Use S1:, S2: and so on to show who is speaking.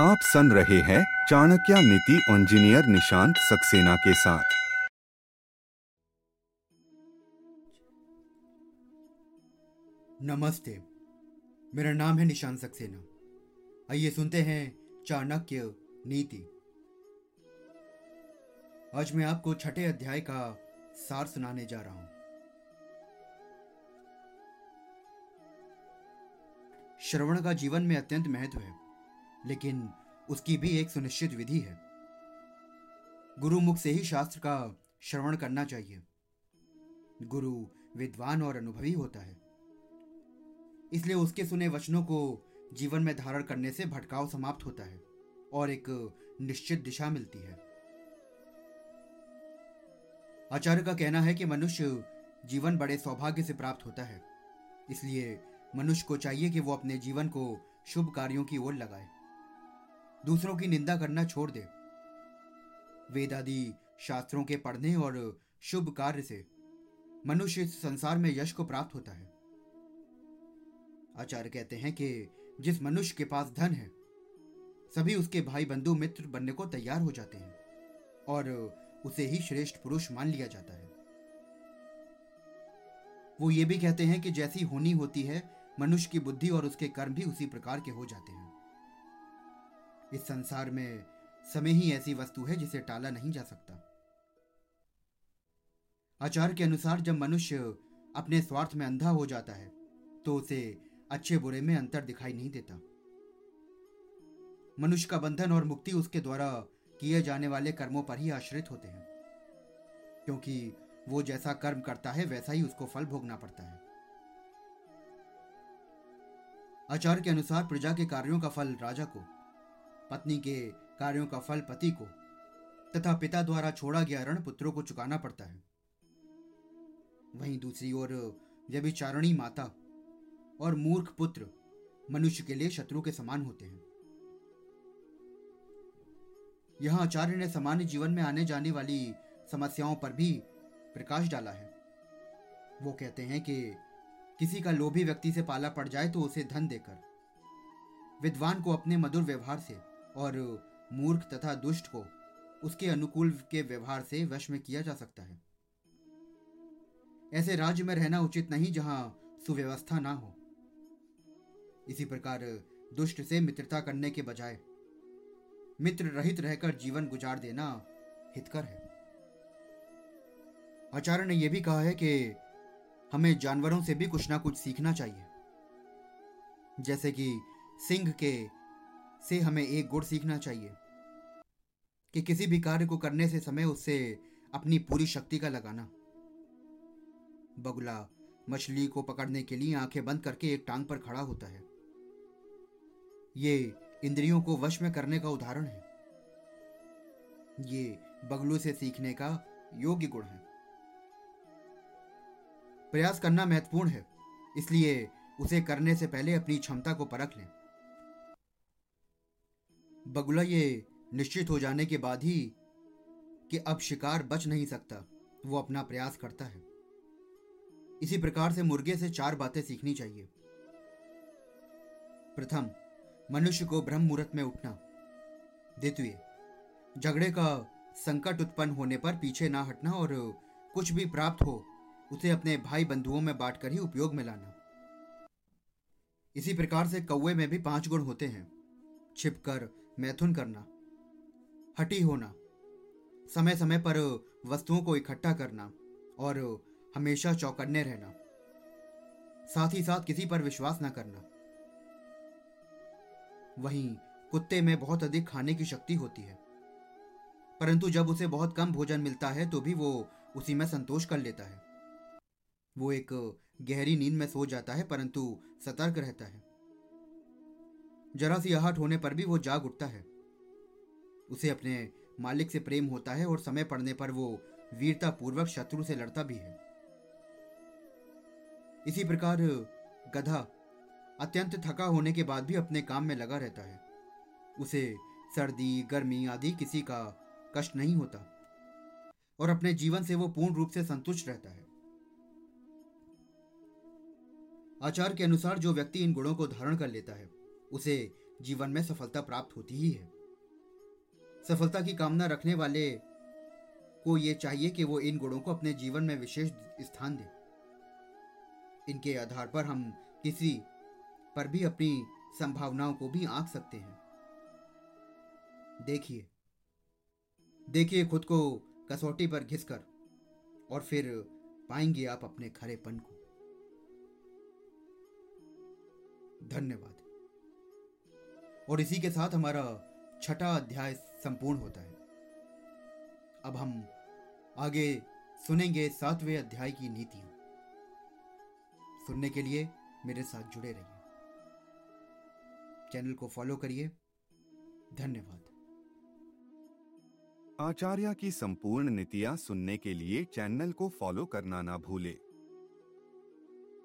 S1: आप सुन रहे हैं चाणक्य नीति इंजीनियर निशांत सक्सेना के साथ।
S2: नमस्ते, मेरा नाम है निशांत सक्सेना। आइए सुनते हैं चाणक्य नीति। आज मैं आपको छठे अध्याय का सार सुनाने जा रहा हूँ। श्रवण का जीवन में अत्यंत महत्व है। लेकिन उसकी भी एक सुनिश्चित विधि है। गुरु मुख से ही शास्त्र का श्रवण करना चाहिए। गुरु विद्वान और अनुभवी होता है। इसलिए उसके सुने वचनों को जीवन में धारण करने से भटकाव समाप्त होता है और एक निश्चित दिशा मिलती है। आचार्य का कहना है कि मनुष्य जीवन बड़े सौभाग्य से प्राप्त होता है। इसलिए मनुष्य को चाहिए कि वो अपने जीवन को शुभ कार्यों की ओर लगाए। दूसरों की निंदा करना छोड़ दे। वेद आदि शास्त्रों के पढ़ने और शुभ कार्य से मनुष्य इस संसार में यश को प्राप्त होता है। आचार्य कहते हैं कि जिस मनुष्य के पास धन है, सभी उसके भाई बंधु मित्र बनने को तैयार हो जाते हैं और उसे ही श्रेष्ठ पुरुष मान लिया जाता है। वो ये भी कहते हैं कि जैसी होनी होती है, मनुष्य की बुद्धि और उसके कर्म भी उसी प्रकार के हो जाते हैं। इस संसार में समय ही ऐसी वस्तु है जिसे टाला नहीं जा सकता। आचार के अनुसार जब मनुष्य अपने स्वार्थ में अंधा हो जाता है तो उसे अच्छे बुरे में अंतर दिखाई नहीं देता। मनुष्य का बंधन और मुक्ति उसके द्वारा किए जाने वाले कर्मों पर ही आश्रित होते हैं, क्योंकि वो जैसा कर्म करता है, वैसा ही उसको फल भोगना पड़ता है। आचार्य के अनुसार प्रजा के कार्यों का फल राजा को पत्नी के कार्यों का फल पति को, तथा पिता द्वारा छोड़ा गया ऋण पुत्रों को चुकाना पड़ता है। वहीं दूसरी ओर व्यभिचारणी माता और मूर्ख पुत्र मनुष्य के लिए शत्रु के समान होते हैं। यहाँ आचार्य ने सामान्य जीवन में आने जाने वाली समस्याओं पर भी प्रकाश डाला है। वो कहते हैं कि किसी का लोभी व्यक्ति से पाला पड़ जाए तो उसे धन देकर, विद्वान को अपने मधुर व्यवहार से और मूर्ख तथा दुष्ट को उसके अनुकूल के व्यवहार से वश में किया जा सकता है। ऐसे राज्य में रहना उचित नहीं जहाँ सुव्यवस्था ना हो। इसी प्रकार दुष्ट से मित्रता करने के बजाय मित्र रहित रहकर जीवन गुजार देना हितकर है। आचार्य ने यह भी कहा है कि हमें जानवरों से भी कुछ ना कुछ सीखना चाहिए। जैसे कि सिंह के से हमें एक गुण सीखना चाहिए कि किसी भी कार्य को करने से समय, उससे अपनी पूरी शक्ति का लगाना। बगुला मछली को पकड़ने के लिए आँखें बंद करके एक टांग पर खड़ा होता है। ये इंद्रियों को वश में करने का उदाहरण है। ये बगलू से सीखने का योग्य गुण है। प्रयास करना महत्वपूर्ण है, इसलिए उसे करने से पहले अपनी क्षमता को परख लें। बगुला ये निश्चित हो जाने के बाद ही कि अब शिकार बच नहीं सकता, वो अपना प्रयास करता है। इसी प्रकार से मुर्गे से चार बातें सीखनी चाहिए। प्रथम, मनुष्य को ब्रह्म मुहूर्त में उठना। द्वितीय, झगड़े का संकट उत्पन्न होने पर पीछे ना हटना और कुछ भी प्राप्त हो, उसे अपने भाई बंधुओं में बांटकर ही उपयोग में लाना। इसी प्रकार से कौवे में भी पाँच गुण होते हैं। छिपकर मैथुन करना, हटी होना समय समय पर वस्तुओं को इकट्ठा करना और हमेशा चौकन्ने रहना। साथ ही साथ किसी पर विश्वास न करना। वहीं कुत्ते में बहुत अधिक खाने की शक्ति होती है, परंतु जब उसे बहुत कम भोजन मिलता है तो भी वो उसी में संतोष कर लेता है। वो एक गहरी नींद में सो जाता है, परंतु सतर्क रहता है। जरा सी आहट होने पर भी वो जाग उठता है। उसे अपने मालिक से प्रेम होता है और समय पड़ने पर वो वीरता पूर्वक शत्रु से लड़ता भी है। इसी प्रकार गधा अत्यंत थका होने के बाद भी अपने काम में लगा रहता है। उसे सर्दी, गर्मी आदि किसी का कष्ट नहीं होता और अपने जीवन से वो पूर्ण रूप से संतुष्ट रहता है। आचार के अनुसार जो व्यक्ति इन गुणों को धारण कर लेता है उसे जीवन में सफलता प्राप्त होती ही है। सफलता की कामना रखने वाले को ये चाहिए कि वो इन गुणों को अपने जीवन में विशेष स्थान दे। इनके आधार पर हम किसी पर भी अपनी संभावनाओं को भी आंक सकते हैं। देखिए। देखिए खुद को कसौटी पर घिसकर और फिर पाएँगे आप अपने खरेपन को। धन्यवाद। और इसी के साथ हमारा छठा अध्याय संपूर्ण होता है। अब हम आगे सुनेंगे सातवें अध्याय की नीतियाँ। सुनने के लिए मेरे साथ जुड़े रहिए। चैनल को फॉलो करिए। धन्यवाद।
S1: आचार्य की संपूर्ण नीतियाँ सुनने के लिए चैनल को फॉलो करना ना भूले।